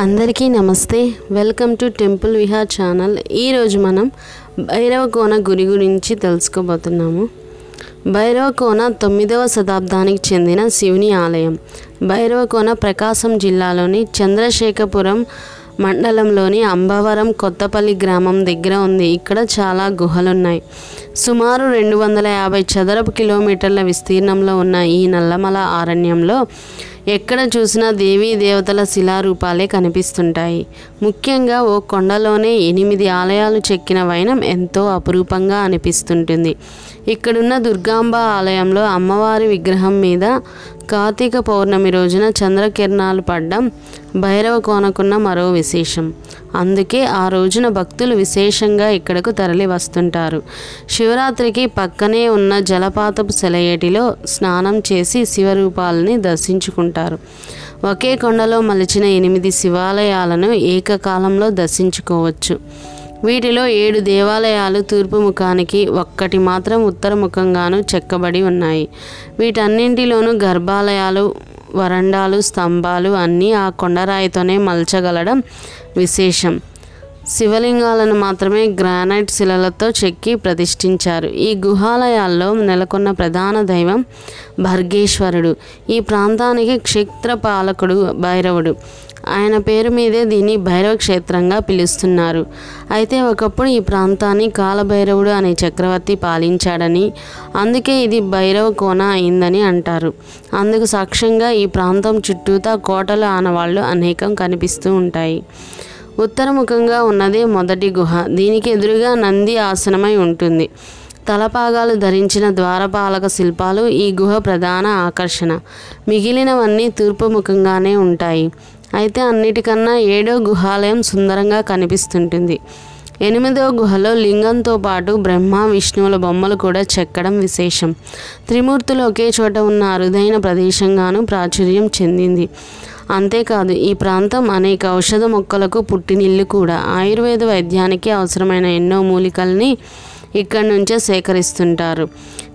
అందరికీ నమస్తే. Welcome to temple Vihar channel. ఈరోజు మనం భైరవకోన గురి గురించి తెలుసుకోబోతున్నాము. భైరవకోన తొమ్మిదవ శతాబ్దానికి చెందిన శివుని ఆలయం. భైరవకోన ప్రకాశం జిల్లాలోని చంద్రశేఖపురం మండలంలోని అంబవరం కొత్తపల్లి గ్రామం దగ్గర ఉంది. ఇక్కడ చాలా గుహలున్నాయి. సుమారు రెండు వందల యాభై చదరపు కిలోమీటర్ల విస్తీర్ణంలో ఉన్న ఈ నల్లమల అరణ్యంలో ఎక్కడ చూసినా దేవీ దేవతల శిలారూపాలే కనిపిస్తుంటాయి. ముఖ్యంగా ఓ కొండలోనే ఎనిమిది ఆలయాలు చెక్కిన వైనం ఎంతో అపురూపంగా అనిపిస్తుంటుంది. ఇక్కడున్న దుర్గాంబ ఆలయంలో అమ్మవారి విగ్రహం మీద కార్తీక పౌర్ణమి రోజున చంద్రకిరణాలు పడ్డం భైరవ కోనకున్న మరో విశేషం. అందుకే ఆ రోజున భక్తులు విశేషంగా ఇక్కడకు తరలి వస్తుంటారు. శివరాత్రికి పక్కనే ఉన్న జలపాతపు సెలయేటిలో స్నానం చేసి శివరూపాలని దర్శించుకుంటారు. ఒకే కొండలో మలిచిన ఎనిమిది శివాలయాలను ఏకకాలంలో దర్శించుకోవచ్చు. వీటిలో ఏడు దేవాలయాలు తూర్పు ముఖానికి ఒక్కటి మాత్రం ఉత్తర ముఖంగాను చెక్కబడి ఉన్నాయి. వీటన్నింటిలోనూ గర్భాలయాలు వరండాలు స్తంభాలు అన్నీ ఆ కొండరాయితోనే మలచగలడం విశేషం. శివలింగాలను మాత్రమే గ్రానైట్ శిలలతో చెక్కి ప్రతిష్ఠించారు. ఈ గుహాలయాల్లో నెలకొన్న ప్రధాన దైవం భర్గేశ్వరుడు. ఈ ప్రాంతానికి క్షేత్రపాలకుడు భైరవుడు. ఆయన పేరు మీదే దీన్ని భైరవ క్షేత్రంగా పిలుస్తున్నారు. అయితే ఒకప్పుడు ఈ ప్రాంతాన్ని కాలభైరవుడు అనే చక్రవర్తి పాలించాడని అందుకే ఇది భైరవ కోన అయిందని అంటారు. అందుకు సాక్ష్యంగా ఈ ప్రాంతం చుట్టూతా కోటలు ఆనవాళ్ళు అనేకం కనిపిస్తూ ఉంటాయి. ఉత్తరముఖంగా ఉన్నదే మొదటి గుహ. దీనికి ఎదురుగా నంది ఆసనమై ఉంటుంది. తలపాగాలు ధరించిన ద్వారపాలక శిల్పాలు ఈ గుహ ప్రధాన ఆకర్షణ. మిగిలినవన్నీ తూర్పు ముఖంగానే ఉంటాయి. అయితే అన్నిటికన్నా ఏడో గుహాలయం సుందరంగా కనిపిస్తుంటుంది. ఎనిమిదో గుహలో లింగంతో పాటు బ్రహ్మ విష్ణువుల బొమ్మలు కూడా చెక్కడం విశేషం. త్రిమూర్తులు ఒకే చోట ఉన్న అరుదైన ప్రదేశంగాను ప్రాచుర్యం చెందింది. అంతేకాదు ఈ ప్రాంతం అనేక ఔషధ మొక్కలకు పుట్టినిల్లు కూడా. ఆయుర్వేద వైద్యానికి అవసరమైన ఎన్నో మూలికల్ని ఇక్కడి నుంచే సేకరిస్తుంటారు.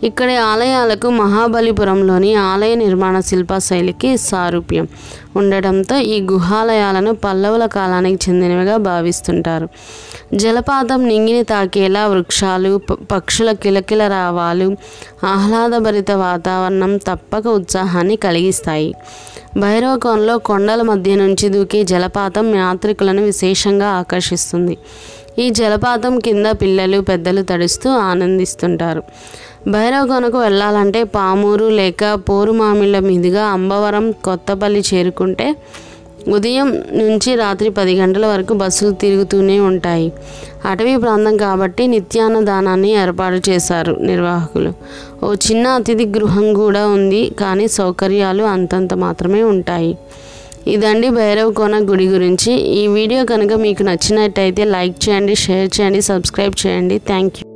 ఇక్కడి ఆలయాలకు మహాబలిపురంలోని ఆలయ నిర్మాణ శిల్ప శైలికి సారూప్యం. ఉండడంతో ఈ గుహాలయాలను పల్లవుల కాలానికి చెందినవిగా భావిస్తుంటారు. జలపాతం నింగిని తాకేలా వృక్షాలు పక్షుల కిలకిల రావాలు ఆహ్లాదభరిత వాతావరణం తప్పక ఉత్సాహాన్ని కలిగిస్తాయి. భైరవకోనలో కొండల మధ్య నుంచి దూకే జలపాతం యాత్రికులను విశేషంగా ఆకర్షిస్తుంది. ఈ జలపాతం కింద పిల్లలు పెద్దలు తడుస్తూ ఆనందిస్తుంటారు. భైరవకోనకు వెళ్ళాలంటే పామూరు లేక పోరుమామిళ్ళ మీదుగా అంబవరం కొత్తపల్లి చేరుకుంటే ఉదయం నుంచి రాత్రి పది గంటల వరకు బస్సులు తిరుగుతూనే ఉంటాయి. అటవీ ప్రాంతం కాబట్టి నిత్యాన్నదానాన్ని ఏర్పాటు చేశారు నిర్వాహకులు. ఓ చిన్న అతిథి గృహం కూడా ఉంది కానీ సౌకర్యాలు అంతంత మాత్రమే ఉంటాయి. ఇదండి భైరవ్ కోన గుడి గురించి. ఈ వీడియో కనుక మీకు నచ్చినట్టయితే లైక్ చేయండి షేర్ చేయండి సబ్స్క్రైబ్ చేయండి. Thank you.